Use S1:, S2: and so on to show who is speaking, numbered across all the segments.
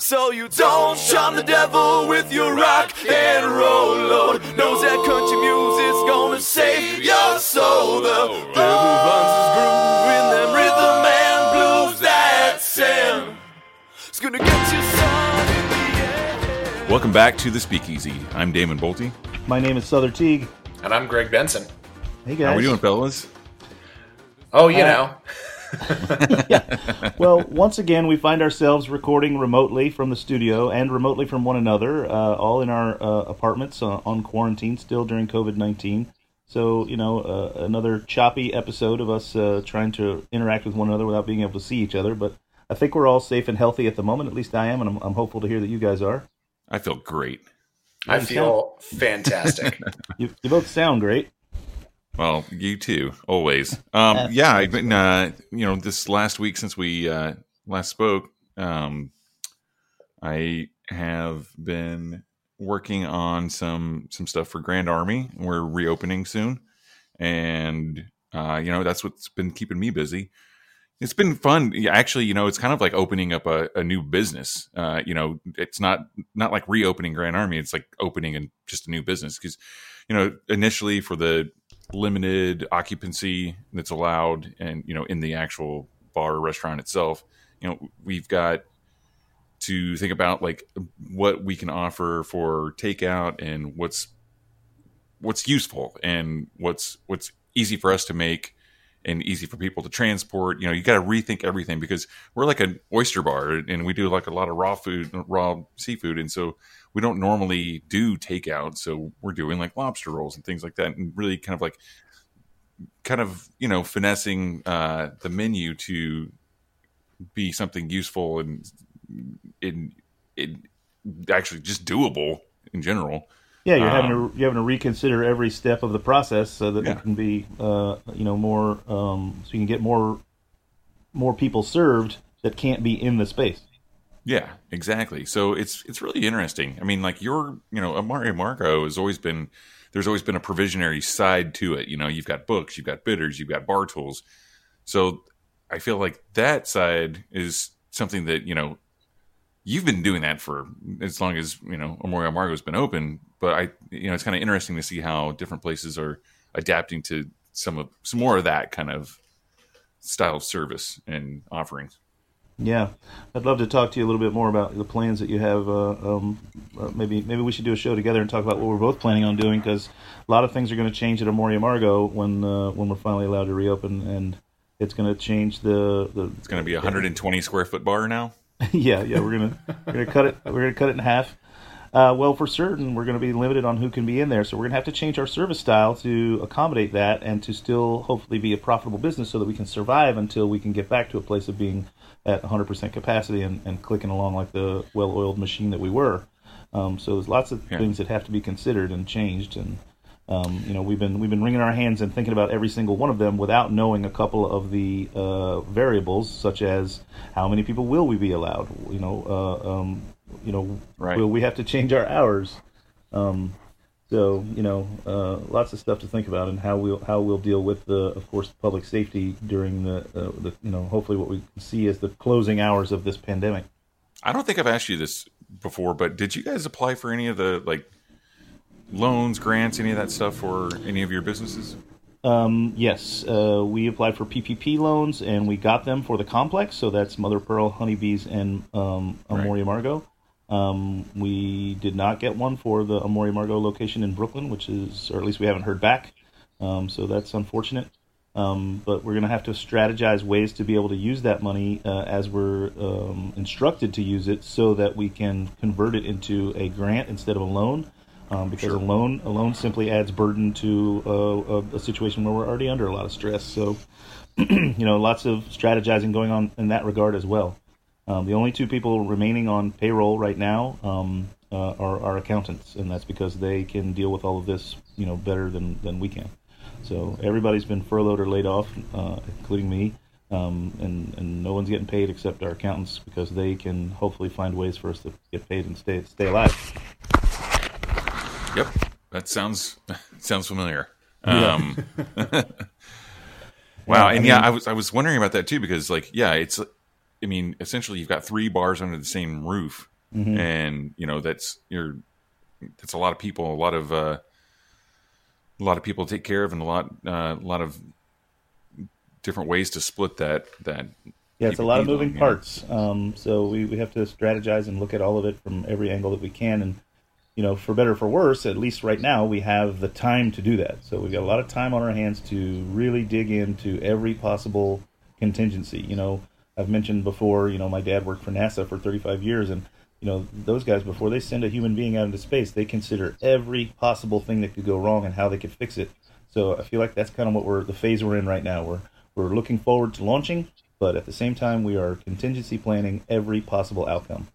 S1: So you don't shun the devil with your rock and roll load. Knows that country music's gonna save your soul. The devil runs his groove in them rhythm and blues that Sam. It's gonna get you son in the end.
S2: Welcome back to the Speakeasy. I'm Damon Boelte.
S3: My name is Sother Teague.
S4: And I'm Greg Benson.
S3: Hey guys.
S2: How we doing, fellas?
S4: Oh, you
S3: Uh,
S4: know.
S3: Well, once again, we find ourselves recording remotely from the studio and remotely from one another, uh, all in our uh, apartments uh, on quarantine still during COVID 19. So, you know, uh, another choppy episode of us uh, trying to interact with one another without being able to see each other. But I think we're all safe and healthy at the moment. At least I am, and I'm, I'm hopeful to hear that you guys are.
S2: I feel great.
S4: I
S3: you
S4: feel fantastic.
S3: You, you both sound great.
S2: Well, you too, always. Um, yeah, I've been, uh, you know, this last week since we uh, last spoke, um, I have been working on some some stuff for Grand Army. We're reopening soon, and uh, you know that's what's been keeping me busy. It's been fun. Actually, you know, it's kind of like opening up a, a new business. Uh, you know, it's not not like reopening Grand Army. It's like opening and just a new business because, you know, initially for the limited occupancy that's allowed, and you know, in the actual bar or restaurant itself, you know, we've got to think about like what we can offer for takeout and what's what's useful and what's what's easy for us to make and easy for people to transport. You know, you got to rethink everything because we're like an oyster bar and we do like a lot of raw food, raw seafood, and so we don't normally do takeout. So we're doing like lobster rolls and things like that, and really kind of like kind of you know finessing uh, the menu to be something useful and in in actually just doable in general.
S3: Yeah, you're having
S2: Um,
S3: to you're having to reconsider every step of the process so that
S2: Yeah.
S3: it can be, uh, you know, more um, so you can get more more people served that can't be in the space.
S2: Yeah, exactly. So it's it's really interesting. I mean, like your, you know, Amor y Amargo has always been there's always been a provisionary side to it. You know, you've got books, you've got bidders, you've got bar tools. So I feel like that side is something that you know you've been doing that for as long as you know Amor y Amargo's been open. But I, you know, it's kind of interesting to see how different places are adapting to some of some more of that kind of style of service and offerings.
S3: Yeah, I'd love to talk to you a little bit more about the plans that you have. Uh, um, uh, maybe maybe we should do a show together and talk about what we're both planning on doing because a lot of things are going to change at Amor y Amargo when uh, when we're finally allowed to reopen, and it's going to change the the.
S2: It's going to be a 120 square foot bar now.
S3: yeah, yeah, we're gonna we're gonna cut it we're gonna cut it in half. Uh, well, for certain, we're going to be limited on who can be in there, so we're going to have to change our service style to accommodate that, and to still hopefully be a profitable business, so that we can survive until we can get back to a place of being at 100% capacity and, and clicking along like the well-oiled machine that we were. Um, so there's lots of
S2: Yeah.
S3: things that have to be considered and changed, and um, you know we've been we've been wringing our hands and thinking about every single one of them without knowing a couple of the uh, variables, such as how many people will we be allowed? You know, uh, um, you know,
S2: Right.
S3: will we have to change our hours? Um, So you know, uh, lots of stuff to think about, and how we'll how we'll deal with the, of course, public safety during the, uh, the you know, hopefully what we see as the closing hours of this pandemic.
S2: I don't think I've asked you this before, but did you guys apply for any of the like loans, grants, any of that stuff for any of your businesses?
S3: Um, yes, uh, we applied for PPP loans and we got them for the complex. So that's Mother Pearl, Honeybees, and um, Amor y Amargo. Um, we did not get one for the Amor y Amargo location in Brooklyn, which is, or at least we haven't heard back. Um, so that's unfortunate. Um, but we're going to have to strategize ways to be able to use that money uh, as we're um, instructed to use it so that we can convert it into a grant instead of a loan. Um, because a loan a loan simply adds burden to uh, a, a situation where we're already under a lot of stress. So, you know, lots of strategizing going on in that regard as well. Um, the only two people remaining on payroll right now um, uh, are our accountants, and that's because they can deal with all of this, you know, better than, than we can. So everybody's been furloughed or laid off, uh, including me, um, and and no one's getting paid except our accountants because they can hopefully find ways for us to get paid and stay stay alive.
S2: Yep, that sounds sounds familiar. Um, wow, and yeah, I was I was wondering about that too because like yeah, it's I mean essentially you've got three bars under the same roof, and you know that's you're that's a lot of people, a lot of uh, a lot of people to take care of, and a lot uh, a lot of different ways to split that that.
S3: Yeah, it's a lot of moving parts. Um, so we, we have to strategize and look at all of it from every angle that we can. And, you know, for better or for worse, at least right now, we have the time to do that. So we've got a lot of time on our hands to really dig into every possible contingency. You know, I've mentioned before, you know, my dad worked for NASA for 35 years. And, you know, those guys, before they send a human being out into space, they consider every possible thing that could go wrong and how they could fix it. So I feel like that's kind of what we're, the phase we're in right now. We're, we're looking forward to launching but at the same time we are contingency planning every possible outcome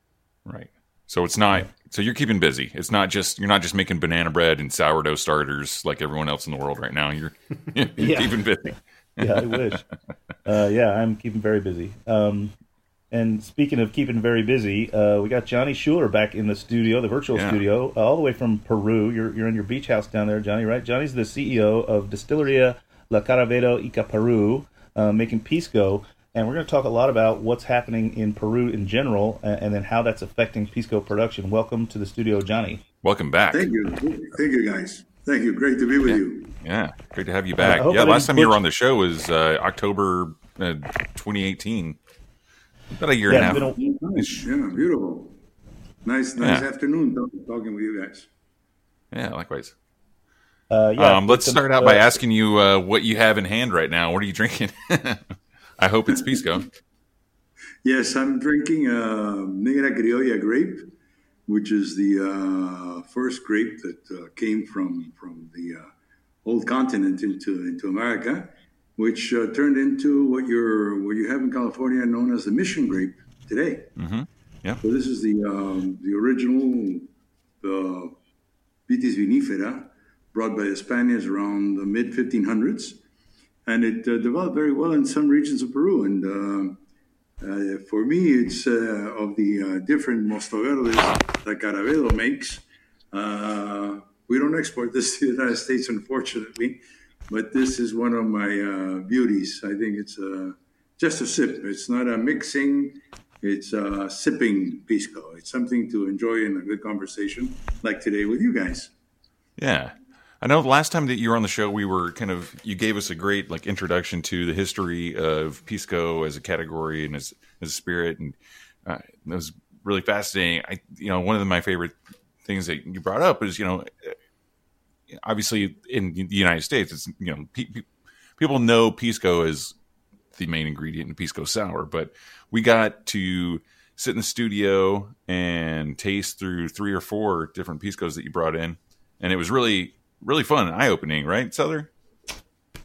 S2: Right. So it's not. So you're keeping busy. It's not just you're not just making banana bread and sourdough starters like everyone else in the world right now. You're, you're
S3: Yeah.
S2: keeping busy.
S3: yeah i wish uh, yeah i'm keeping very busy um, and speaking of keeping very busy uh, we got johnny schuler back in the studio the virtual
S2: Yeah.
S3: studio uh, all the way from peru you're, you're in your beach house down there johnny right johnny's the ceo of distilleria la caravedo ica peru uh, making pisco and we're going to talk a lot about what's happening in peru in general and, and then how that's affecting pisco production welcome to the studio johnny
S2: Welcome back.
S5: Thank you. Thank you, guys. Thank you. Great to be with you.
S2: Yeah, great to have you back.
S3: I
S2: yeah, last
S3: didn't
S2: time you were on the show was uh, October uh, 2018. About a year
S3: yeah,
S2: and a half.
S3: been a-
S5: Nice. Yeah, beautiful. Nice, nice
S2: Yeah.
S5: afternoon talking with you guys.
S2: Yeah, likewise.
S3: uh, yeah,
S2: um, let's
S3: some-
S2: start out by
S3: uh,
S2: asking you uh, what you have in hand right now. What are you drinking? I hope it's Pisco.
S5: Yes, I'm drinking uh, Negra Criolla grape, which is the uh, first grape that uh, came from from the uh, old continent into into America, which uh, turned into what you're what you have in California known as the mission grape today.
S2: Mm-hmm. Yeah.
S5: So this is the um, the original the Vitis vinifera brought by the Spaniards around the mid 1500s, and it uh, developed very well in some regions of Peru. And uh, uh, for me, it's uh, of the uh, different mostoverdes that Caravedo makes. Uh, we don't export this to the United States, unfortunately, but this is one of my beauties. I think it's just a sip. It's not a mixing. It's a sipping pisco. It's something to enjoy in a good conversation, like today with you guys.
S2: Yeah. I know the last time that you were on the show, we were kind of you gave us a great like introduction to the history of pisco as a category and as as a spirit, and uh, it was really fascinating. I you know one of my favorite things that you brought up is you know obviously in the United States, it's you know pe- pe- people know pisco as the main ingredient in pisco sour, but we got to sit in the studio and taste through three or four different piscos that you brought in, and it was really really fun and eye opening, right, Sother?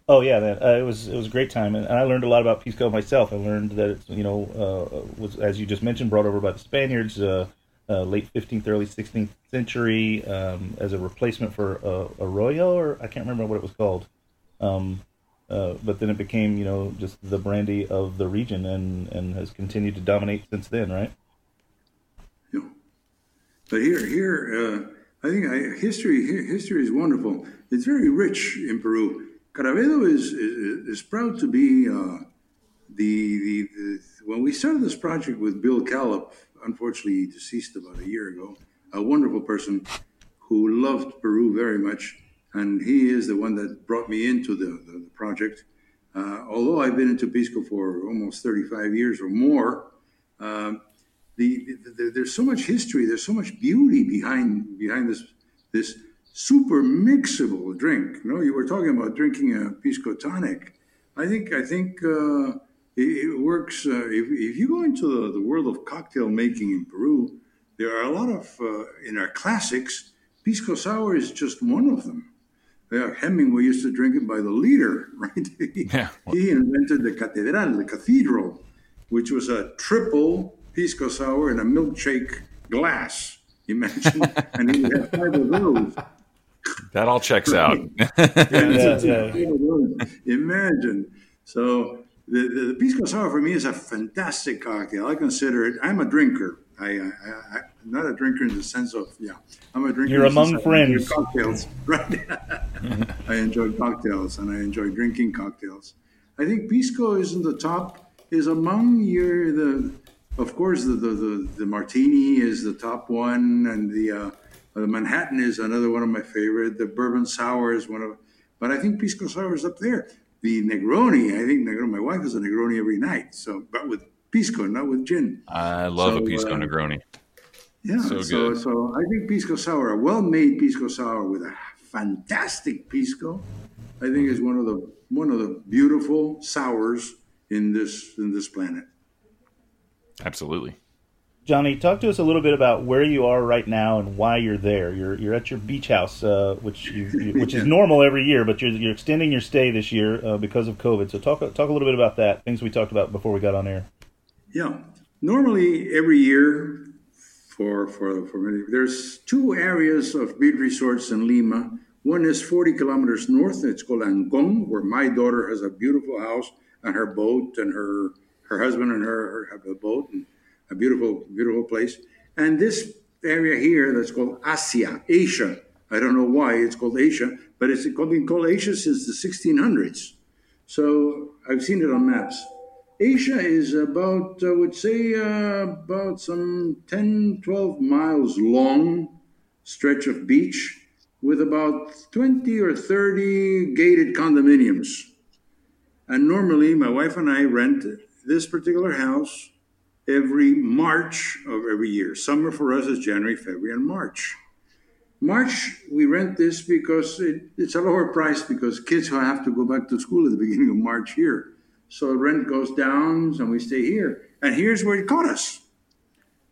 S3: Oh yeah, man. Uh, it was it was a great time, and, and I learned a lot about Pisco myself. I learned that it's, you know uh, was as you just mentioned brought over by the Spaniards, uh, uh, late 15th, early 16th century, um, as a replacement for uh, Arroyo, or I can't remember what it was called. Um, uh, but then it became you know just the brandy of the region, and and has continued to dominate since then, right?
S5: Yeah. But here, here, uh, I think I, history history is wonderful. It's very rich in Peru. Caravedo is is, is proud to be uh, the, the, the when we started this project with Bill Kallop, unfortunately he deceased about a year ago, a wonderful person who loved Peru very much, and he is the one that brought me into the, the, the project. Uh, although I've been into Pisco for almost 35 years or more, um, the, the, there's so much history, there's so much beauty behind behind this this super mixable drink. You know, you were talking about drinking a pisco tonic. I think I think uh, it, it, works. Uh, if, if you go into the, the, world of cocktail making in Peru, there are a lot of uh, in our classics. Pisco sour is just one of them. Yeah, Hemingway used to drink it by the liter, right? he, yeah. he invented the catedral, the cathedral, which was a triple pisco sour in a milkshake glass. Imagine, and he had five of those.
S2: That all checks out.
S5: yeah, yeah, yeah. Imagine. So the, the, the, pisco sour for me is a fantastic cocktail. I consider it. I'm a drinker. I, I, I am not a drinker in the sense of yeah. I'm a drinker.
S3: You're among friends.
S5: Cocktails, right? I enjoy cocktails and I enjoy drinking cocktails. I think pisco is in the top. Is among your the of course, the, the, the, the, martini is the top one, and the uh, the Manhattan is another one of my favorite. The bourbon sour is one of, but I think pisco sour is up there. The Negroni, I think Negroni. My wife has a Negroni every night, so but with pisco, not with gin.
S2: I love so, a pisco uh, Negroni.
S5: Yeah, so, so, so I think pisco sour, a well-made pisco sour with a fantastic pisco, I think is one of the one of the beautiful sours in this in this planet.
S2: Absolutely.
S3: Johnny, talk to us a little bit about where you are right now and why you're there. You're you're at your beach house, uh, which you, which is normal every year, but you're you're extending your stay this year uh, because of COVID. So talk talk a little bit about that. Things we talked about before we got on air.
S5: Yeah, normally every year for for for many, there's two areas of beach resorts in Lima. One is 40 kilometers north. It's called Ancon, where my daughter has a beautiful house and her boat and her her husband and her, have a boat and a beautiful, beautiful place. And this area here that's called Asia, Asia. I don't know why it's called Asia, but it's been called Asia since the 1600s. So I've seen it on maps. Asia is about, I would say, uh, about some 10, 12 miles long stretch of beach with about 20 or 30 gated condominiums. And normally, my wife and I rent this particular house every March of every year. Summer for us is January, February, and March. March, we rent this because it, it's a lower price because kids have to go back to school at the beginning of March here. So rent goes down and we stay here. And here's where it caught us.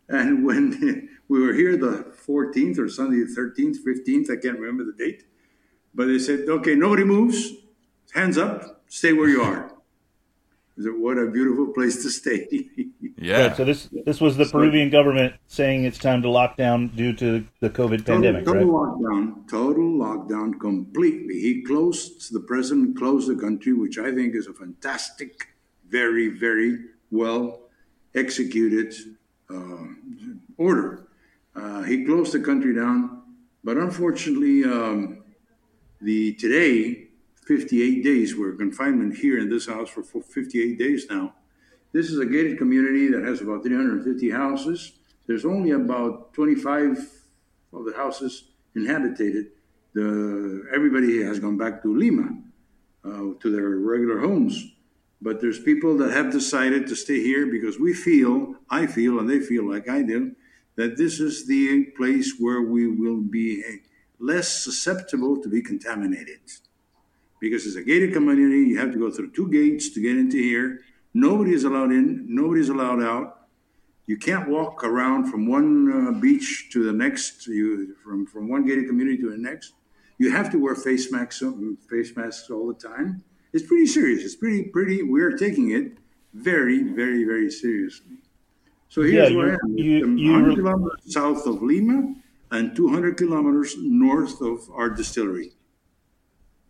S5: And when we were here the 14th or Sunday the 13th, 15th, I can't remember the date, but they said, okay, nobody moves, hands up, stay where you are what a beautiful place to stay.
S2: yeah.
S3: Right, so this this was the so, Peruvian government saying it's time to lock down due to the COVID
S5: total,
S3: pandemic,
S5: total
S3: right?
S5: lockdown, total lockdown completely. He closed the president closed the country, which I think is a fantastic, very very well executed uh, order. Uh, he closed the country down, but unfortunately, um, the today 58 days. We're confinement here in this house for 58 days now. This is a gated community that has about 350 houses. There's only about 25 of the houses inhabited. The, everybody has gone back to Lima, uh, to their regular homes. But there's people that have decided to stay here because we feel, I feel, and they feel like I do, that this is the place where we will be less susceptible to be contaminated because it's a gated community. You have to go through two gates to get into here. Nobody is allowed in. Nobody is allowed out. You can't walk around from one uh, beach to the next. You from from one gated community to the next. You have to wear face masks face masks all the time. It's pretty serious. It's pretty pretty. We're taking it very very very seriously. So here's yeah, where I am. You, 100 kilometers south of Lima and 200 kilometers north of our distillery.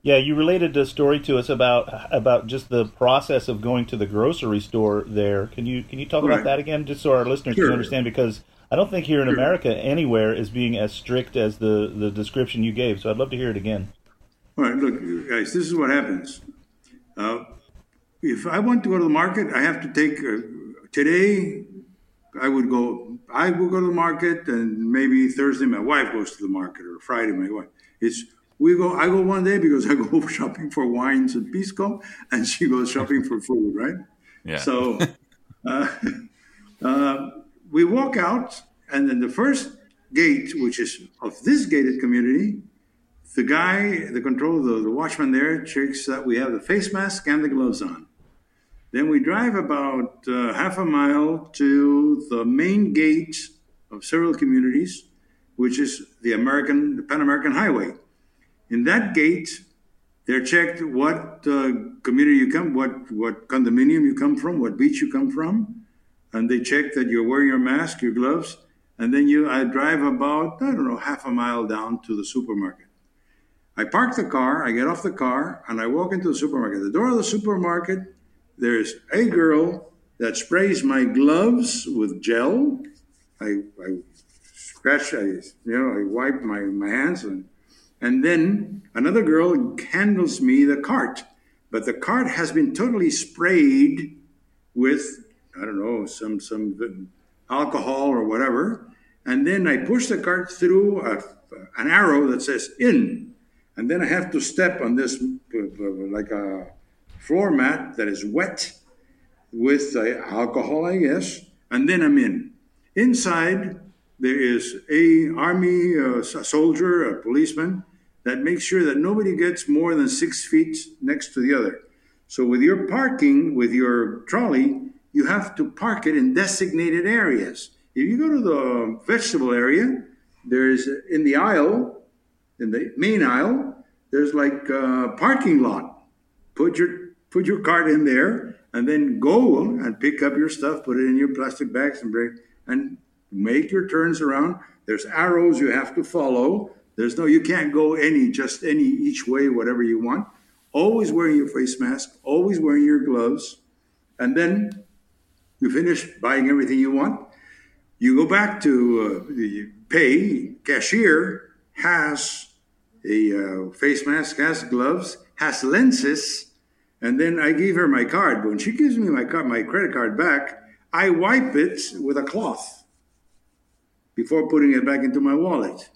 S3: Yeah, you related a story to us about about just the process of going to the grocery store there. Can you can you talk right. about that again, just so our listeners sure. can understand? Because I don't think here in America anywhere is being as strict as the the description you gave. So I'd love to hear it again.
S5: All right, look, guys, this is what happens. Uh, if I want to go to the market, I have to take uh, today. I would go. I will go to the market, and maybe Thursday my wife goes to the market, or Friday my wife. It's we go. I go one day because I go shopping for wines and pisco, and she goes shopping for food, right?
S2: Yeah.
S5: So uh, uh, we walk out, and then the first gate, which is of this gated community, the guy, the control, the, the watchman there checks that we have the face mask and the gloves on. Then we drive about uh, half a mile to the main gate of several communities, which is the American, the Pan American Highway. In that gate, they're checked what uh, community you come, what what condominium you come from, what beach you come from, and they check that you're wearing your mask, your gloves, and then you. I drive about I don't know half a mile down to the supermarket. I park the car, I get off the car, and I walk into the supermarket. The door of the supermarket, there's a girl that sprays my gloves with gel. I, I scratch, I you know, I wipe my, my hands and and then another girl handles me the cart. But the cart has been totally sprayed with, I don't know, some, some alcohol or whatever. And then I push the cart through a, an arrow that says in. And then I have to step on this like a floor mat that is wet with uh, alcohol, I guess. And then I'm in. Inside, there is a army uh, soldier, a policeman, that makes sure that nobody gets more than six feet next to the other. So with your parking, with your trolley, you have to park it in designated areas. If you go to the vegetable area, there's in the aisle, in the main aisle, there's like a parking lot. Put your put your cart in there, and then go and pick up your stuff, put it in your plastic bags, and bring and make your turns around. There's arrows you have to follow. There's no, you can't go any, just any, each way, whatever you want. Always wearing your face mask, always wearing your gloves. And then you finish buying everything you want. You go back to uh, the pay, cashier has a uh, face mask, has gloves, has lenses. And then I give her my card. When she gives me my card, my credit card back, I wipe it with a cloth before putting it back into my wallet.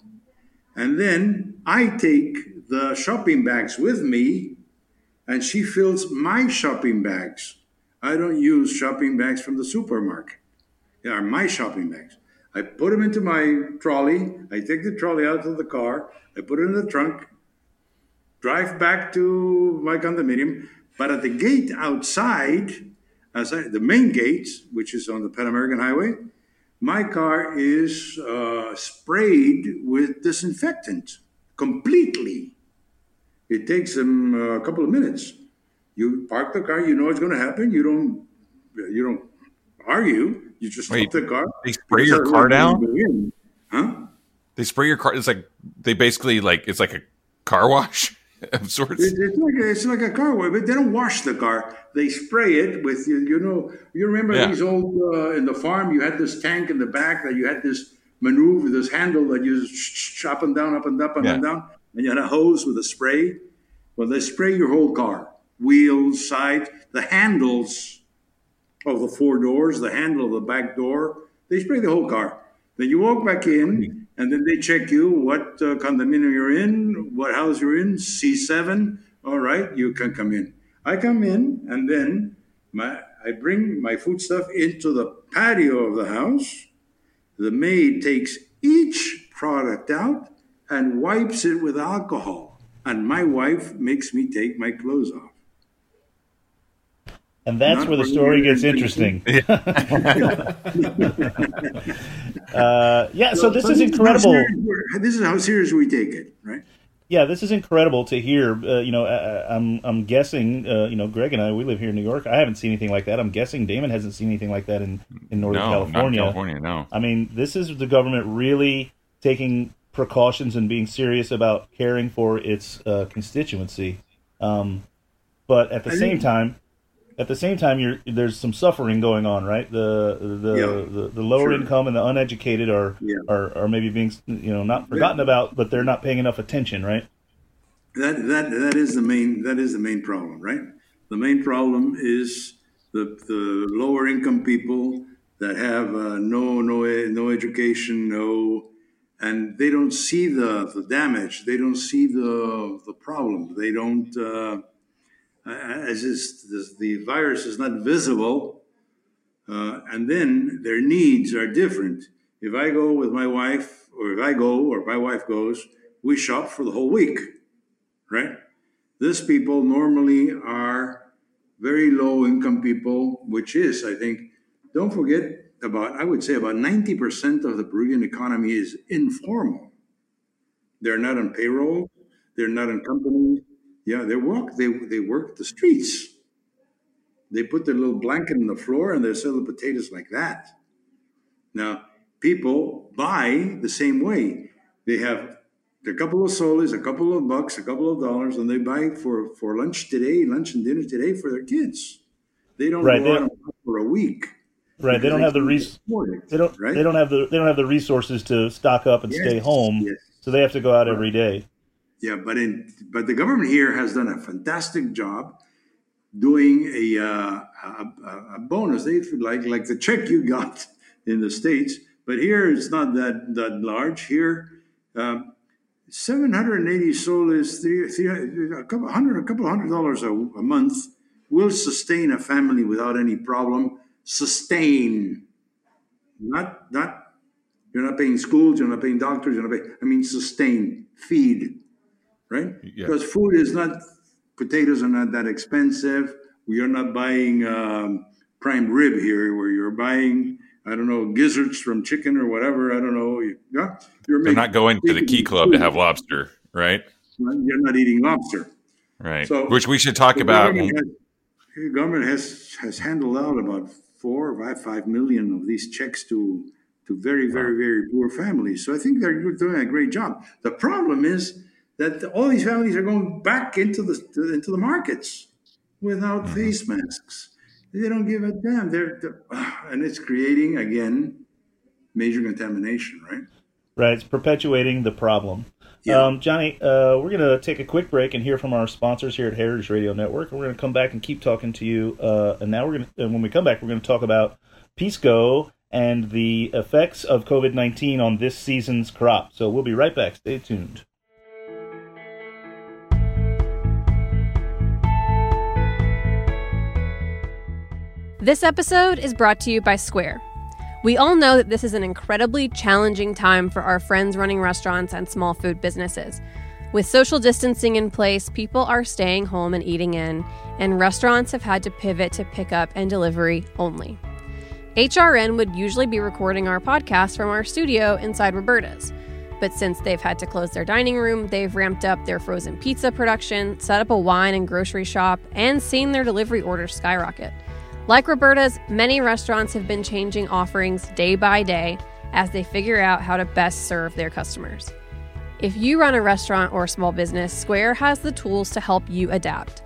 S5: And then I take the shopping bags with me and she fills my shopping bags. I don't use shopping bags from the supermarket. They are my shopping bags. I put them into my trolley. I take the trolley out of the car. I put it in the trunk. Drive back to my condominium. But at the gate outside, as I, the main gate, which is on the Pan American Highway, my car is uh, sprayed with disinfectant completely. It takes them uh, a couple of minutes. You park the car, you know it's going to happen. You don't, you don't argue. You just
S2: Wait,
S5: stop the car.
S2: They spray your car down.
S5: Huh?
S2: They spray your car. It's like they basically like it's like a car wash of sorts.
S5: It, it's like a, it's like a car wash, but they don't wash the car. They spray it with you. Know, you remember
S2: Yeah.
S5: these old uh, in the farm. You had this tank in the back that you had this maneuver, this handle that you just sh- sh- up and down, up and up and
S2: Yeah.
S5: down, and you had a hose with a spray. Well, they spray your whole car, wheels, side, the handles of the four doors, the handle of the back door. They spray the whole car. Then you walk back in, and then they check you what uh, condominium you're in, what house you're in, C7. All right, you can come in. I come in, and then my, I bring my food stuff into the patio of the house. The maid takes each product out and wipes it with alcohol. And my wife makes me take my clothes off.
S3: And that's
S5: Not
S3: where the story gets interesting. uh, yeah, so this is
S5: how
S3: incredible.
S5: serious we're- This is how serious we take it, right?
S3: Yeah, this is incredible to hear. Uh, you know, I, I'm I'm guessing. Uh, you know, Greg and I, we live here in New York. I haven't seen anything like that. I'm guessing Damon hasn't seen anything like that in in Northern
S2: no, not
S3: California.
S2: California. No.
S3: I mean, this is the government really taking precautions and being serious about caring for its uh, constituency. Um, but at the
S5: I
S3: same
S5: think-
S3: time, at the same time, you're there's some suffering going on, right? The the
S5: Yeah.
S3: the, the lower
S5: Sure.
S3: income and the uneducated are,
S5: Yeah.
S3: are are maybe being you know not forgotten about, but they're not paying enough attention, right?
S5: That that that is the main that is the main problem, right? The main problem is the the lower income people that have uh, no no no education, no, and they don't see the the damage. They don't see the the problem. They don't. Uh, as is, this, the virus is not visible, uh, and then their needs are different. If I go with my wife, or if I go, or my wife goes, we shop for the whole week right? This people normally are very low income people, which is, I think, don't forget about, I would say about 90% of the Peruvian economy is informal. They're not on payroll, they're not in companies. Yeah, they walk, they, they work the streets. They put their little blanket on the floor and they sell the potatoes like that. Now, people buy the same way. They have a couple of soles, a couple of bucks, a couple of dollars, and they buy for, for lunch today, lunch and dinner today for their kids. They don't
S3: Right,
S5: go
S3: they
S5: out for a week.
S3: Right. They don't have the res- they don't
S5: right?
S3: they don't have the they don't have the resources to stock up and
S5: Yes,
S3: stay home,
S5: yes.
S3: so they have to go out every day.
S5: Yeah, but in but the government here has done a fantastic job doing a uh, a, a- bonus. Like like the check you got in the states, but here it's not that that large. Here, um, seven hundred and eighty soles, three, three, a couple hundred, a couple hundred dollars a, a month will sustain a family without any problem. Sustain, not not. You're not paying schools. You're not paying doctors. You're not paying. I mean, sustain, feed right?
S2: Yeah.
S5: Because food is not, potatoes are not that expensive. We are not buying um, prime rib here, where you're buying, I don't know, gizzards from chicken or whatever. I don't know. Yeah, you're making-
S2: not going to the Key Club to have lobster, right?
S5: You're not eating lobster.
S2: Right.
S5: So-
S2: Which we should talk about.
S5: government has, the government has has handled out about four or five, five million of these checks to to very, very, very poor families. So I think they're doing a great job. The problem is that all these families are going back into the to- into the markets without
S2: Mm-hmm.
S5: face masks. They don't give a damn. They're, they're and it's creating again major contamination, right?
S3: Right. It's perpetuating the problem.
S5: Yeah.
S3: Um, Johnny, uh, we're going to take a quick break and hear from our sponsors here at Heritage Radio Network. And we're going to come back and keep talking to you. Uh, and now we're going to, when we come back, we're going to talk about Pisco and the effects of COVID 19 on this season's crop. So we'll be right back. Stay tuned.
S6: This episode is brought to you by Square. We all know that this is an incredibly challenging time for our friends running restaurants and small food businesses. With social distancing in place, people are staying home and eating in, and restaurants have had to pivot to pickup and delivery only. HRN would usually be recording our podcast from our studio inside Roberta's. But since they've had to close their dining room, they've ramped up their frozen pizza production, set up a wine and grocery shop, and seen their delivery orders skyrocket. Like Roberta's, many restaurants have been changing offerings day by day as they figure out how to best serve their customers. If you run a restaurant or a small business, Square has the tools to help you adapt.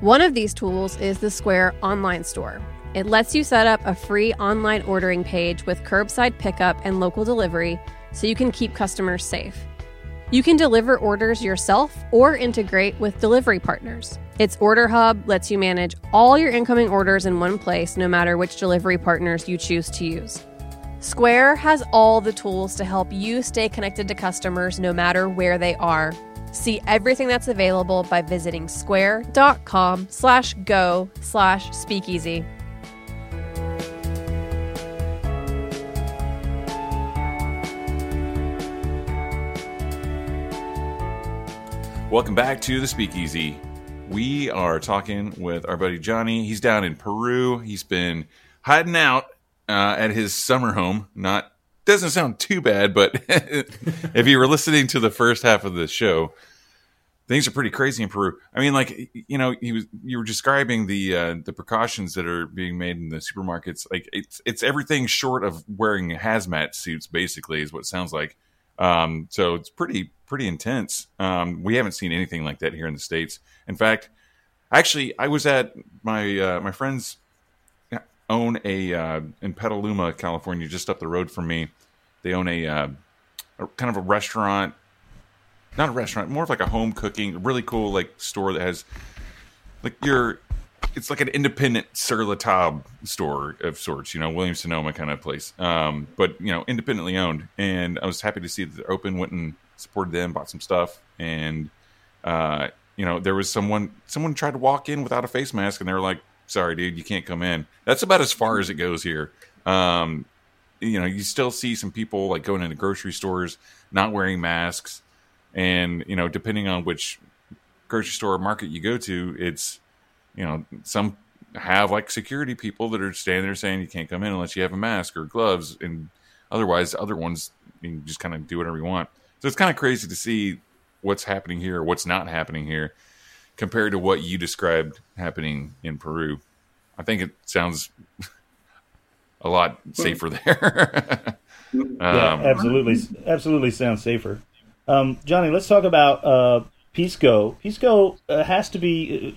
S6: One of these tools is the Square online store. It lets you set up a free online ordering page with curbside pickup and local delivery so you can keep customers safe. You can deliver orders yourself or integrate with delivery partners. Its Order Hub lets you manage all your incoming orders in one place, no matter which delivery partners you choose to use. Square has all the tools to help you stay connected to customers no matter where they are. See everything that's available by visiting square.com slash go slash speakeasy.
S2: Welcome back to the Speakeasy. We are talking with our buddy Johnny. He's down in Peru. He's been hiding out uh, at his summer home. Not doesn't sound too bad, but if you were listening to the first half of the show, things are pretty crazy in Peru. I mean, like you know, he was you were describing the uh, the precautions that are being made in the supermarkets. Like it's it's everything short of wearing hazmat suits. Basically, is what sounds like. Um, so it's pretty pretty intense. Um, we haven't seen anything like that here in the states. In fact, Actually, I was at my uh, my friends own a uh, in Petaluma, California, just up the road from me. They own a, uh, a kind of a restaurant, not a restaurant, more of like a home cooking, really cool like store that has like your it's like an independent La Table store of sorts, you know, Williams Sonoma kind of place. Um, but you know, independently owned. And I was happy to see that they're open. Went and supported them, bought some stuff, and uh, you know, there was someone someone tried to walk in without a face mask, and they were like, "Sorry, dude, you can't come in." That's about as far as it goes here. Um, you know, you still see some people like going into grocery stores not wearing masks, and you know, depending on which grocery store or market you go to, it's you know, some have like security people that are standing there saying you can't come in unless you have a mask or gloves, and otherwise, other ones you just kind of do whatever you want. So it's kind of crazy to see what's happening here, what's not happening here, compared to what you described happening in Peru. I think it sounds a lot safer there.
S3: um, yeah, absolutely, absolutely sounds safer. Um, Johnny, let's talk about uh, Pisco. Pisco uh, has to be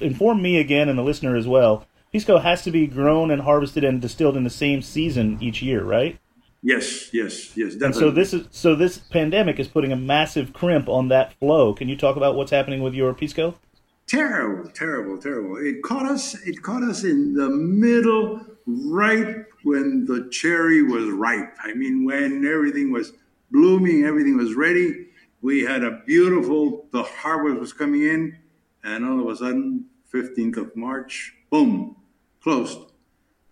S3: inform me again and the listener as well. Pisco has to be grown and harvested and distilled in the same season each year, right?
S5: Yes, yes, yes. Definitely.
S3: And so this is so this pandemic is putting a massive crimp on that flow. Can you talk about what's happening with your pisco?
S5: Terrible, terrible, terrible. It caught us. It caught us in the middle, right when the cherry was ripe. I mean, when everything was blooming, everything was ready. We had a beautiful. The harvest was coming in and all of a sudden, 15th of March, boom, closed,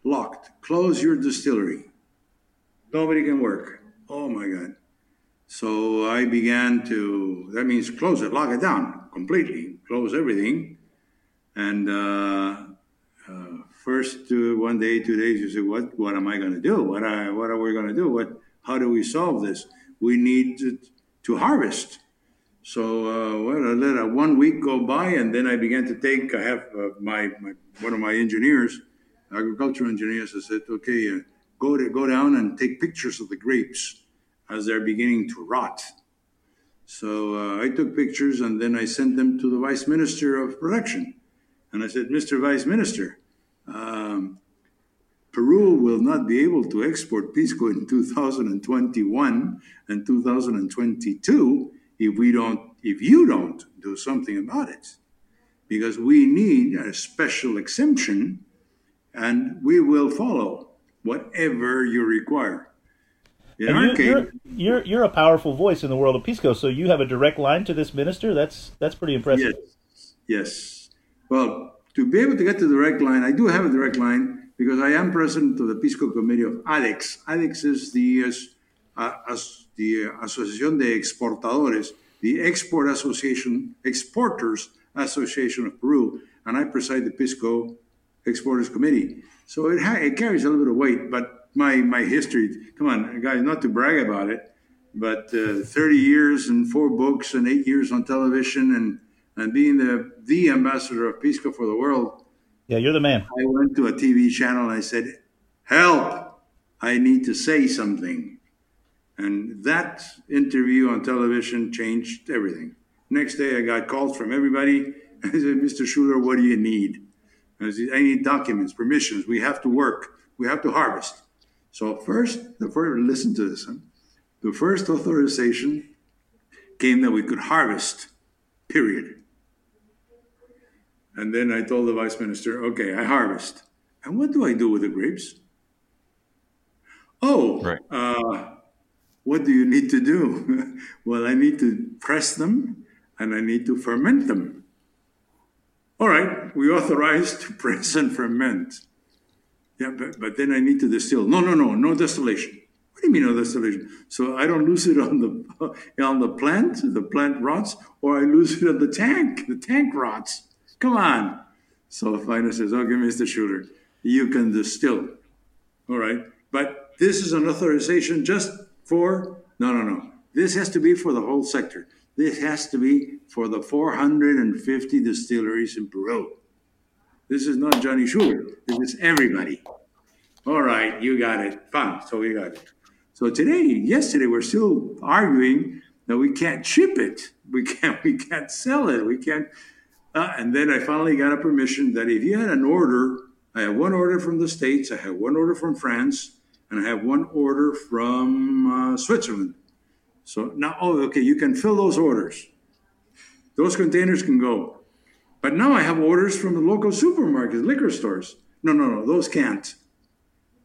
S5: locked. Close your distillery. Nobody can work. Oh my God. So I began to, that means close it, lock it down completely, close everything. And uh, uh, first uh, one day, two days, you say, what, what am I going to do? What, I, what are we going to do? What, how do we solve this? We need to, to harvest. So uh, well, I let a one week go by, and then I began to take. I have uh, my, my one of my engineers, agricultural engineers. I said, okay, uh, go to go down and take pictures of the grapes as they're beginning to rot. So uh, I took pictures, and then I sent them to the vice minister of production, and I said, Mr. Vice Minister. Um, Peru will not be able to export pisco in 2021 and 2022 if we don't, if you don't do something about it, because we need a special exemption, and we will follow whatever you require.
S3: In and our you, case, you're, you're, you're a powerful voice in the world of Pisco, so you have a direct line to this minister. That's that's pretty impressive.
S5: Yes, yes. Well, to be able to get to the direct line, I do have a direct line because I am president of the Pisco Committee of ADEX. ADEX is the uh, as the Asociación de Exportadores, the Export Association, Exporters Association of Peru, and I preside the Pisco Exporters Committee. So it, ha- it carries a little bit of weight, but my, my history, come on, guys, not to brag about it, but uh, 30 years and four books and eight years on television and, and being the, the ambassador of Pisco for the world.
S3: Yeah, you're the man.
S5: I went to a TV channel and I said, help, I need to say something. And that interview on television changed everything. Next day, I got calls from everybody. I said, Mr. Schuler, what do you need? I said, I need documents, permissions. We have to work. We have to harvest. So first, the first, listen to this. Huh? The first authorization came that we could harvest, period. And then I told the vice minister, okay, I harvest. And what do I do with the grapes? Oh, right. uh, what do you need to do? well, I need to press them and I need to ferment them. All right, we authorize to press and ferment. Yeah, but, but then I need to distill. No, no, no, no distillation. What do you mean no distillation? So I don't lose it on the on the plant, the plant rots, or I lose it on the tank, the tank rots. Come on. So Fina says, okay, Mr. Schuler, you can distill. All right. But this is an authorization just for, no, no, no. This has to be for the whole sector. This has to be for the 450 distilleries in Peru. This is not Johnny Schuler. This is everybody. All right, you got it. Fine. So we got it. So today, yesterday, we're still arguing that we can't ship it. We can't. We can't sell it. We can't. Uh, and then I finally got a permission that if you had an order, I have one order from the States, I have one order from France, and I have one order from uh, Switzerland. So now, oh, okay, you can fill those orders. Those containers can go. But now I have orders from the local supermarkets, liquor stores. No, no, no, those can't.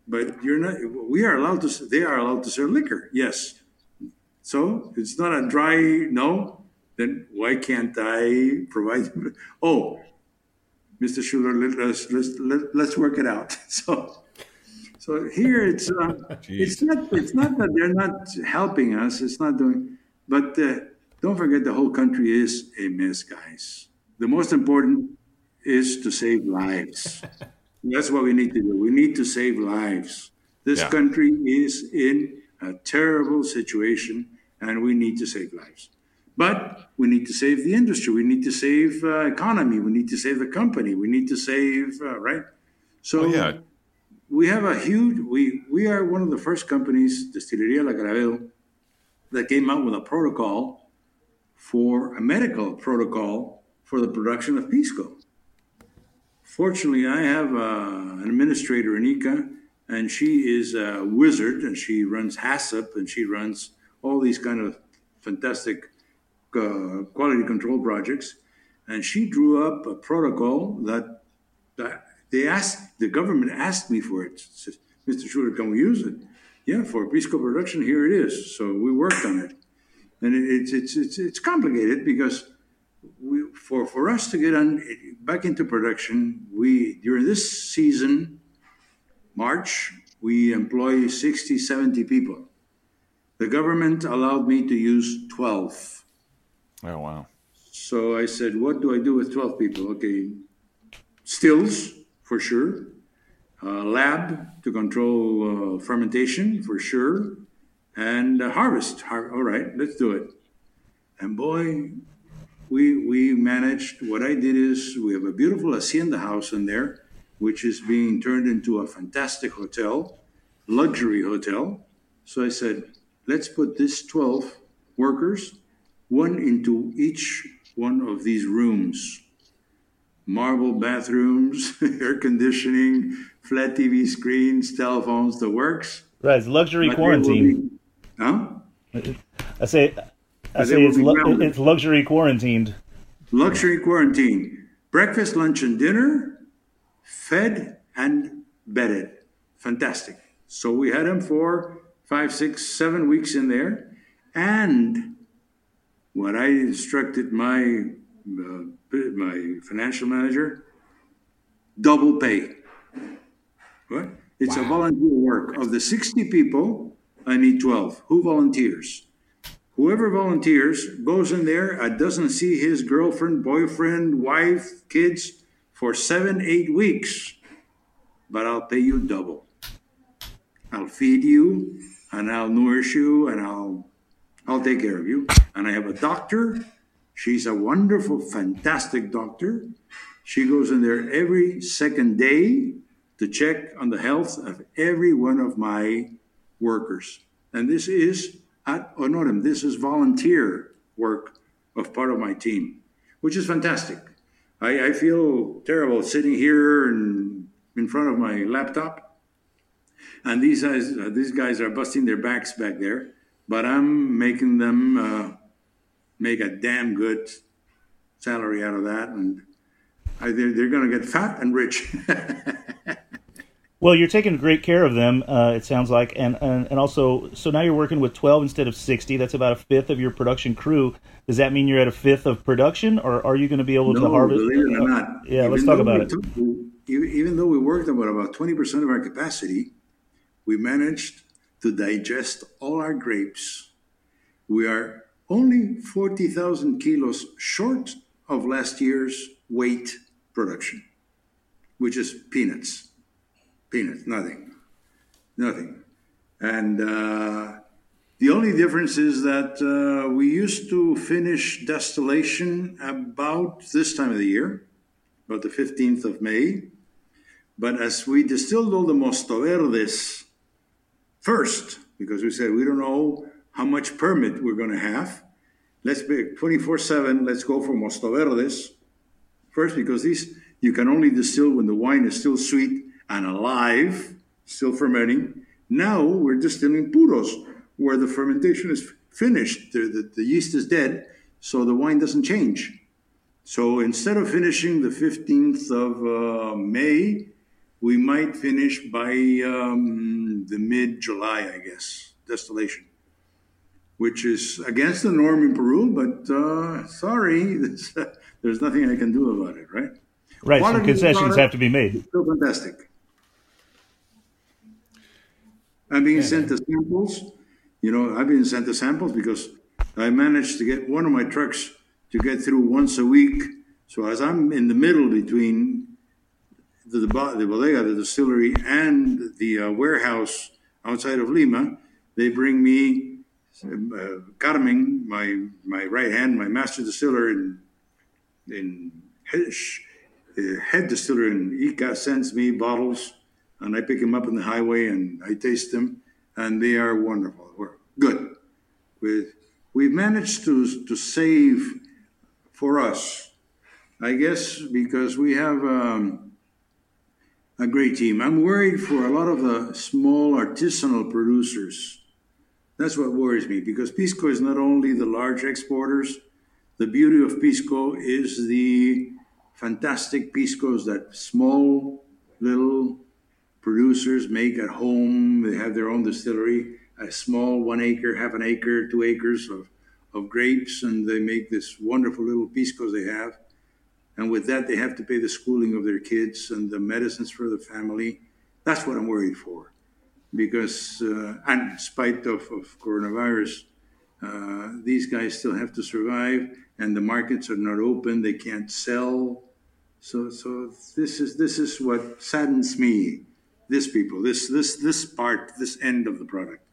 S5: But you're not. We are allowed to. They are allowed to sell liquor. Yes. So it's not a dry no. Then why can't I provide? Oh, Mr. Schuler, let, us let's let, let's work it out. So. So here it's uh, it's not it's not that they're not helping us. It's not doing, but uh, don't forget the whole country is a mess, guys. The most important is to save lives. That's what we need to do. We need to save lives. This
S2: Yeah.
S5: country is in a terrible situation, and we need to save lives. But we need to save the industry. We need to save uh, economy. We need to save the company. We need to save uh, right. So
S2: Oh, yeah.
S5: We have a huge. We we are one of the first companies, Destilería La Caravedo, that came out with a protocol for a medical protocol for the production of pisco. Fortunately, I have uh, an administrator in ICA, and she is a wizard, and she runs HACCP, and she runs all these kind of fantastic uh, quality control projects. And she drew up a protocol that, that they asked, the government asked me for it. Says, Mr. Schuler, can we use it? Yeah, for pisco production, here it is. So we worked on it. And it, it's, it's, it's, it's complicated because we, for, for us to get on back into production, we during this season, March, we employ 60, 70 people. The government allowed me to use 12.
S2: Oh wow.
S5: So I said, what do I do with 12 people? Okay, stills for sure, uh, lab to control uh, fermentation for sure, and uh, harvest. Har- all right, let's do it. And boy, we we managed. What I did is we have a beautiful hacienda house in there, which is being turned into a fantastic hotel, luxury hotel. So I said, let's put this 12 workers, one into each one of these rooms. Marble bathrooms, air conditioning, flat TV screens, telephones, the works.
S3: Right, it's luxury
S5: But
S3: quarantine.
S5: be- Huh?
S3: I say, I
S5: But
S3: say it's, lu- it's luxury quarantined.
S5: Luxury quarantine. Breakfast, lunch, and dinner, fed and bedded. Fantastic. So we had them for five, six, seven weeks in there. And what I instructed my uh, my financial manager, double pay. What? It's a volunteer work. Of the 60 people, I need 12. Who volunteers? Whoever volunteers goes in there and doesn't see his girlfriend, boyfriend, wife, kids for seven, eight weeks. But I'll pay you double. I'll feed you and I'll nourish you and I'll I'll take care of you. And I have a doctor. She's a wonderful, fantastic doctor. She goes in there every second day to check on the health of every one of my workers. And this is at honorem. This is volunteer work of part of my team, which is fantastic. I, I feel terrible sitting here and in front of my laptop, and these guys, these guys are busting their backs back there, but I'm making them uh, make a damn good salary out of that, and I, they're, they're going to get fat and rich.
S3: Well, you're taking great care of them. Uh, it sounds like, and, and and also, so now you're working with 12 instead of 60. That's about a fifth of your production crew. Does that mean you're at a fifth of production, or are you going to be able to
S5: No,
S3: harvest?
S5: believe it or not.
S3: Yeah, let's talk about it.
S5: took- even even though we worked about about twenty percent of our capacity, we managed to digest all our grapes. We are only forty thousand kilos short of last year's weight production, which is peanuts. Peanuts, nothing, nothing, and. Uh, the only difference is that uh, we used to finish distillation about this time of the year, about the 15th of May. But as we distilled all the Mostoverdes first, because we said we don't know how much permit we're going to have, let's be 24 7, let's go for Mostoverdes. First, because these you can only distill when the wine is still sweet and alive, still fermenting. Now we're distilling puros, where the fermentation is finished. The, the, the yeast is dead, so the wine doesn't change. So instead of finishing the 15th of uh, May, we might finish by um, the mid July, I guess, distillation, which is against the norm in Peru, but uh, sorry, there's nothing I can do about it, right?
S3: Right, some concessions have to be made.
S5: Still fantastic. I'm being sent the samples. You know, I've been sent the samples because I managed to get one of my trucks to get through once a week. So as I'm in the middle between the, the, the bodega, the distillery, and the uh, warehouse outside of Lima, they bring me uh, Carmen, my my right hand, my master distiller in in uh, head distiller in Ica sends me bottles, and I pick them up on the highway and I taste them, and they are wonderful. We're good. With we've managed to to save for us, I guess, because we have. Um, a great team. I'm worried for a lot of the small artisanal producers. That's what worries me because Pisco is not only the large exporters, the beauty of Pisco is the fantastic Piscos that small little producers make at home. They have their own distillery, a small one acre, half an acre, two acres of, of grapes, and they make this wonderful little Piscos they have. And with that, they have to pay the schooling of their kids and the medicines for the family. That's what I'm worried for. Because, uh, and in spite of, of coronavirus, uh, these guys still have to survive, and the markets are not open. They can't sell. So, so this is this is what saddens me. This people, this this this part, this end of the product.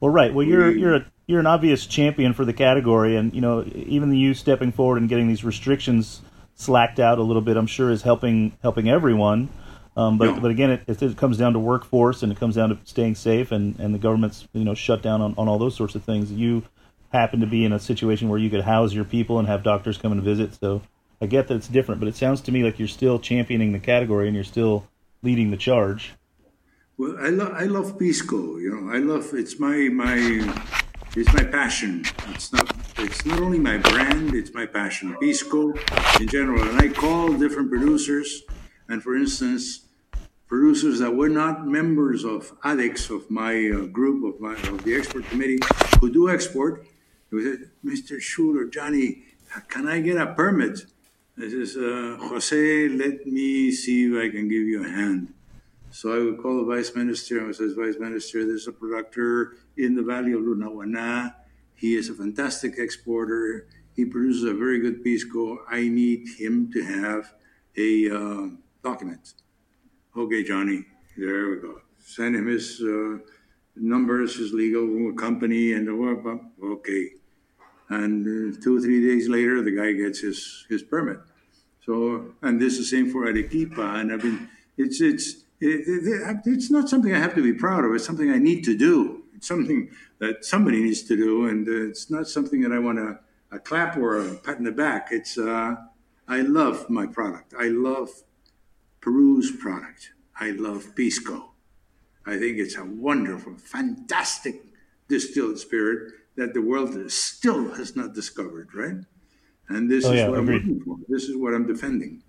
S3: Well, right. Well, you're you're a, you're an obvious champion for the category, and you know even you stepping forward and getting these restrictions slacked out a little bit, I'm sure is helping helping everyone. Um, but yeah. but again, it, it, comes down to workforce and it comes down to staying safe and, and the government's you know shut down on, on all those sorts of things. You happen to be in a situation where you could house your people and have doctors come and visit. So I get that it's different, but it sounds to me like you're still championing the category and you're still leading the charge.
S5: Well, I love I love Pisco. You know, I love it's my my it's my passion. It's not it's not only my brand, it's my passion. Pisco in general. And I call different producers, and for instance, producers that were not members of ADEX, of my uh, group, of, my, of the export committee, who do export, they said, Mr. Schuler, Johnny, can I get a permit? I says, uh, Jose, let me see if I can give you a hand. So I would call the vice minister and I says, Vice Minister, there's a producer in the Valley of Lunahuaná. He is a fantastic exporter. He produces a very good pisco. I need him to have a uh, document. Okay, Johnny, there we go. Send him his uh, numbers, his legal company, and okay. And uh, two or three days later, the guy gets his, his permit. So, and this is the same for Arequipa. And I've been, it's, it's, it, it, it's not something I have to be proud of. It's something I need to do. It's something that somebody needs to do, and uh, it's not something that I want to a clap or a pat in the back. It's uh, I love my product. I love Peru's product. I love Pisco. I think it's a wonderful, fantastic distilled spirit that the world still has not discovered, right? And this oh, is yeah, what agreed. I'm looking for. This is what I'm defending.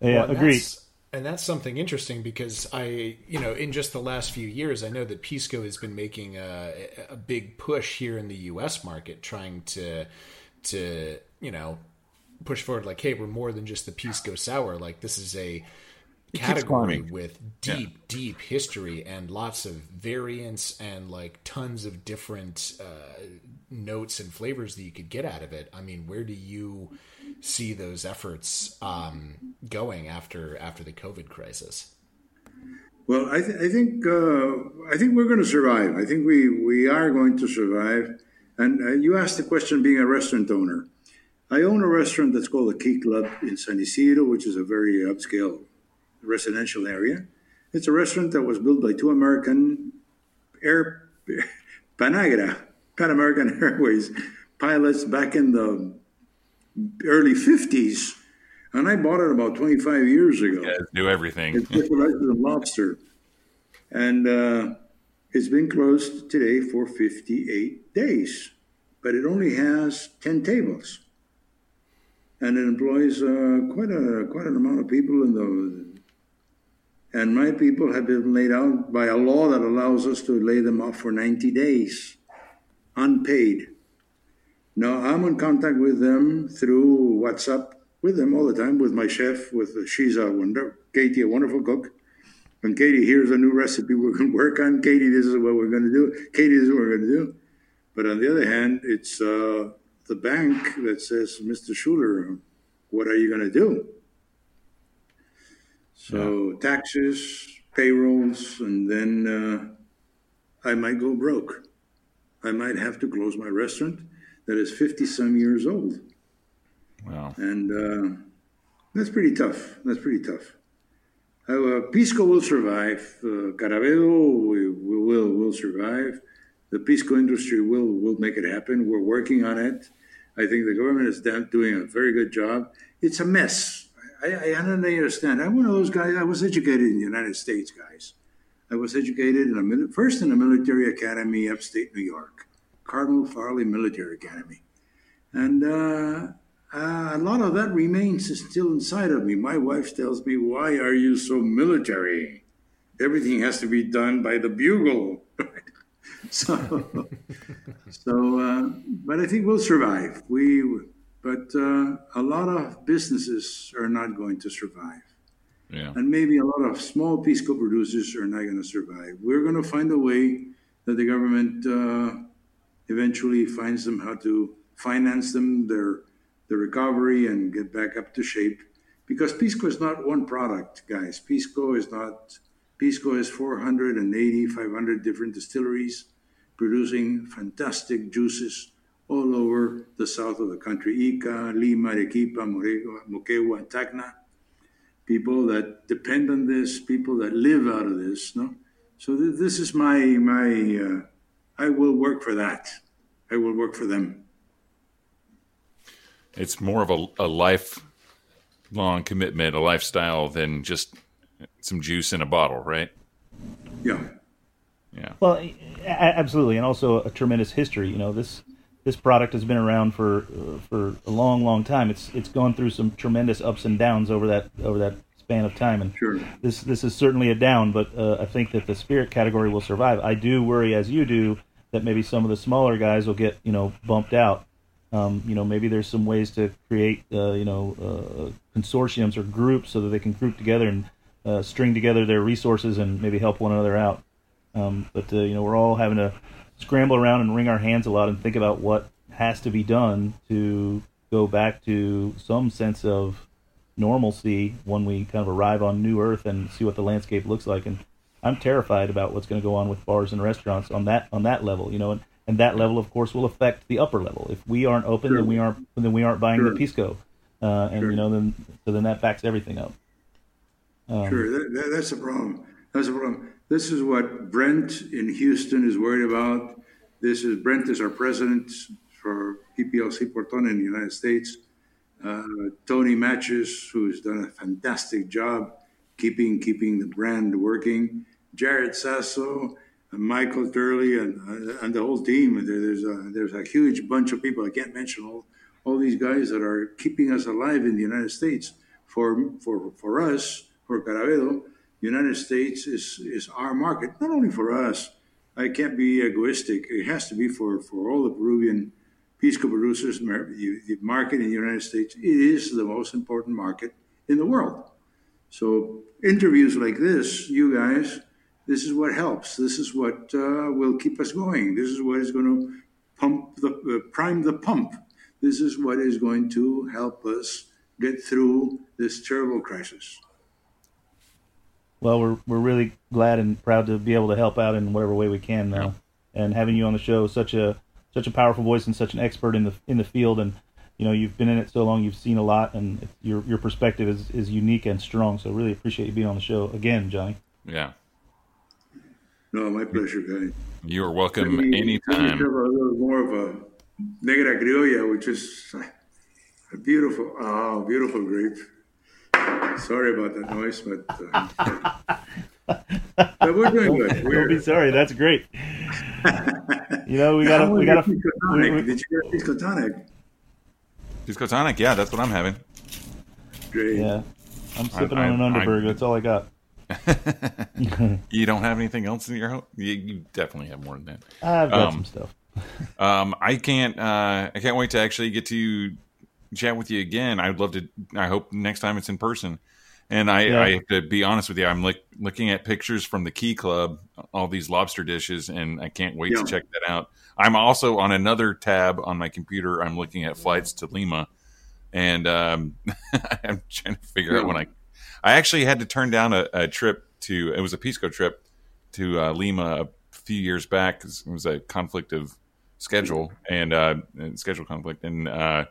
S3: Yeah, well, agreed
S7: and that's something interesting because I, you know, in just the last few years, I know that Pisco has been making a, a big push here in the U.S. market, trying to, to, you know, push forward. Like, hey, we're more than just the Pisco sour. Like, this is a category with deep, yeah. deep history and lots of variants and like tons of different uh, notes and flavors that you could get out of it. I mean, where do you? see those efforts um, going after after the COVID crisis?
S5: Well, I, th- I think uh, I think we're going to survive. I think we we are going to survive. And uh, you asked the question, being a restaurant owner. I own a restaurant that's called the Key Club in San Isidro, which is a very upscale residential area. It's a restaurant that was built by two American air Panagra, Pan American Airways pilots back in the early 50s. and I bought it about 25 years ago.
S2: Yeah, do everything.
S5: It specializes in lobster, and uh, it's been closed today for 58 days, but it only has 10 tables, and it employs uh, quite a quite an amount of people in. And my people have been laid out by a law that allows us to lay them off for 90 days, unpaid. Now I'm in contact with them through WhatsApp with them all the time with my chef. With she's a wonder, Katie, a wonderful cook. When Katie here's a new recipe we're going to work on, Katie, this is what we're going to do. Katie, this is what we're going to do. But on the other hand, it's uh, the bank that says, Mr. Schuler, what are you going to do? So yeah. taxes, payrolls, and then uh, I might go broke. I might have to close my restaurant that is 50 some years old.
S2: Wow.
S5: And uh, that's pretty tough. That's pretty tough. Uh, Pisco will survive. Uh, Caravedo we, we will will survive. The Pisco industry will will make it happen. We're working on it. I think the government is doing a very good job. It's a mess. I, I don't understand. I'm one of those guys. I was educated in the United States, guys. I was educated in a first in a military academy upstate New York, Cardinal Farley Military Academy, and uh, uh, a lot of that remains still inside of me. My wife tells me, "Why are you so military? Everything has to be done by the bugle." so, so, uh, but I think we'll survive. We, but uh, a lot of businesses are not going to survive.
S2: Yeah.
S5: And maybe a lot of small Pisco producers are not going to survive. We're going to find a way that the government uh, eventually finds them how to finance them, their the recovery and get back up to shape. Because Pisco is not one product, guys. Pisco is not, Pisco has 480, 500 different distilleries producing fantastic juices all over the south of the country. Ica, Lima, Arequipa, Moquegua, Tacna. People that depend on this, people that live out of this, no? So th- this is my, my, uh, I will work for that. I will work for them
S2: it's more of a, a lifelong commitment, a lifestyle than just some juice in a bottle, right?
S5: Yeah.
S2: Yeah.
S3: Well, absolutely, and also a tremendous history. You know, this this product has been around for uh, for a long, long time. It's it's gone through some tremendous ups and downs over that over that span of time, and
S5: sure.
S3: this this is certainly a down. But uh, I think that the spirit category will survive. I do worry, as you do, that maybe some of the smaller guys will get you know bumped out um, you know, maybe there's some ways to create, uh, you know, uh, consortiums or groups so that they can group together and uh, string together their resources and maybe help one another out. Um, but uh, you know, we're all having to scramble around and wring our hands a lot and think about what has to be done to go back to some sense of normalcy when we kind of arrive on new earth and see what the landscape looks like. And I'm terrified about what's going to go on with bars and restaurants on that on that level. You know, and and that level, of course, will affect the upper level. If we aren't open, sure. then we aren't then we aren't buying sure. the Pisco, uh, and sure. you know then so then that backs everything up.
S5: Um, sure, that, that, that's a problem. That's a problem. This is what Brent in Houston is worried about. This is Brent is our president for PPLC Porton in the United States. Uh, Tony Matches, who's done a fantastic job keeping keeping the brand working. Jared Sasso and Michael Turley and uh, and the whole team. There's a there's a huge bunch of people. I can't mention all all these guys that are keeping us alive in the United States. For for for us, for Caravedo, United States is is our market. Not only for us. I can't be egoistic. It has to be for for all the Peruvian pisco producers. The market in the United States it is the most important market in the world. So interviews like this, you guys this is what helps. This is what uh, will keep us going. This is what is going to pump the uh, prime the pump. This is what is going to help us get through this terrible crisis.
S3: Well, we're we're really glad and proud to be able to help out in whatever way we can now, and having you on the show, such a such a powerful voice and such an expert in the in the field, and you know you've been in it so long, you've seen a lot, and your your perspective is is unique and strong. So really appreciate you being on the show again, Johnny.
S2: Yeah,
S5: no, my pleasure, guy.
S2: You are welcome me, anytime.
S5: a little more of a negra criolla, which is a beautiful, oh, beautiful grape. Sorry about that noise, but, uh, but we're doing good.
S3: Don't
S5: We're,
S3: be sorry. That's great. You know, we gotta,
S5: How
S3: we
S5: was
S3: gotta.
S5: your Pisco
S3: we-
S5: tonic?
S3: we-
S5: Did you get a Pisco tonic?
S2: Pisco tonic. Yeah, that's what I'm having.
S5: Great.
S3: yeah, I'm sipping
S2: I-
S3: on an
S2: I-
S3: Underberg. That's all I got.
S2: You don't have anything else in your home? You, you definitely have more than that.
S3: I've got
S2: Um,
S3: some stuff.
S2: Um, I can't. Uh, I can't wait to actually get to chat with you again. I'd love to. I hope next time it's in person. And I,
S3: Yeah.
S2: I have to be honest with you. I'm like looking at pictures from the Key Club, all these lobster dishes, and I can't wait
S5: Yeah.
S2: to check that out. I'm also on another tab on my computer. I'm looking at flights to Lima, and um, I'm trying to figure out when I. I actually had to turn down a, a trip to. It was a Pisco trip to uh, Lima a few years back 'cause it was a conflict of schedule and uh, schedule conflict, and uh,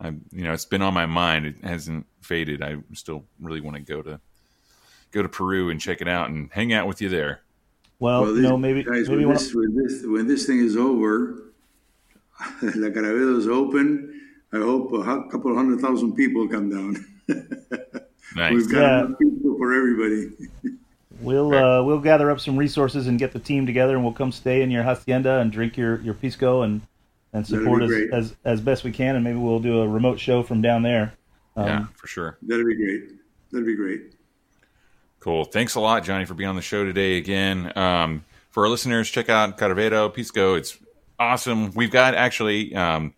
S2: I, you know, it's been on my mind. It hasn't faded. I still really want to go to go to Peru and check it out and hang out with you there.
S3: Well,
S5: Well,
S3: you know, maybe
S5: guys,
S3: maybe
S5: when, this, when this when this thing is over, La Caravedo is open. I hope a couple of hundred thousand people come down.
S2: Nice.
S5: We've got
S3: Yeah.
S5: enough people for everybody.
S3: we'll uh, we'll gather up some resources and get the team together, and we'll come stay in your hacienda and drink your, your pisco and and support us as as best we can, and maybe we'll do a remote show from down there. Um,
S2: yeah, for sure.
S5: That'd be great. That'd be great.
S2: Cool. Thanks a lot, Johnny, for being on the show today again. Um, for our listeners, check out Caravedo Pisco. It's awesome. We've got actually, um,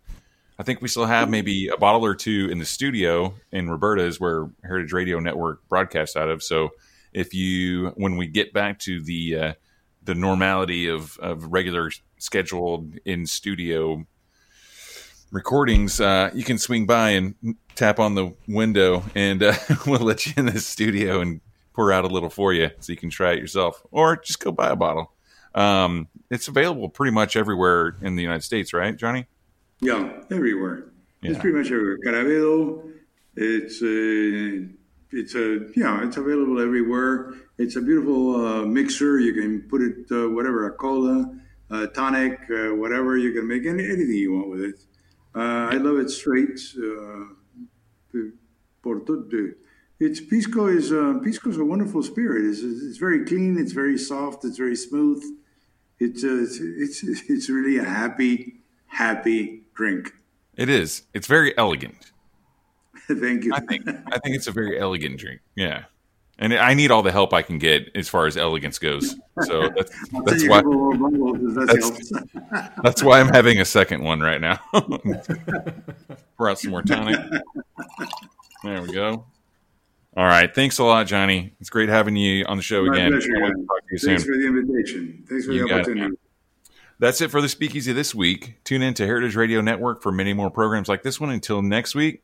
S2: I think we still have maybe a bottle or two in the studio in Roberta's where Heritage Radio Network broadcasts out of. So if you, when we get back to the uh, the normality of, of regular scheduled in studio recordings, uh, you can swing by and tap on the window, and uh, we'll let you in the studio and pour out a little for you so you can try it yourself, or just go buy a bottle. Um, it's available pretty much everywhere in the United States, right, Johnny?
S5: Yeah, everywhere. It's pretty much everywhere. Caravedo, it's a, it's a yeah, it's available everywhere. It's a beautiful uh, mixer. You can put it uh, whatever a cola, a tonic, uh, whatever. You can make any, anything you want with it. Uh, I love it straight. Uh, it's pisco is uh, pisco is a wonderful spirit. It's, it's very clean. It's very soft. It's very smooth. It's uh, it's, it's it's really a happy happy drink.
S2: It is. It's very elegant.
S5: Thank you.
S2: I think. I think it's a very elegant drink. Yeah, and I need all the help I can get as far as elegance goes. So that's that's why
S5: couple more bottles if that
S2: That's- that's why I'm having a second one right now. Pour out some more tonic. There we go. All right. Thanks a lot, Johnny. It's great having you on the show
S5: My
S2: again.
S5: pleasure,
S2: to to
S5: Thanks
S2: soon.
S5: for the invitation. Thanks for
S2: You
S5: the
S2: it,
S5: opportunity.
S2: That's it for the Speakeasy this week. Tune in to Heritage Radio Network for many more programs like this one. Until next week,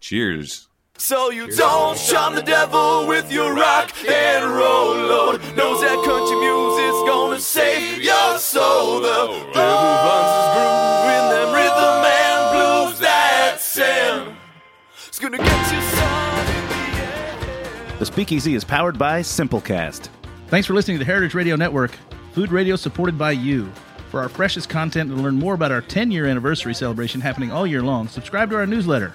S2: cheers.
S1: So you don't shun the devil with your rock and roll load. Knows that country music's gonna save your soul. The devil runs his groove in them rhythm and blues that sound. It's gonna get you son in the end.
S8: The Speakeasy is powered by Simplecast.
S9: Thanks for listening to the Heritage Radio Network, food radio supported by you. For our freshest content and to learn more about our 10 year anniversary celebration happening all year long, subscribe to our newsletter.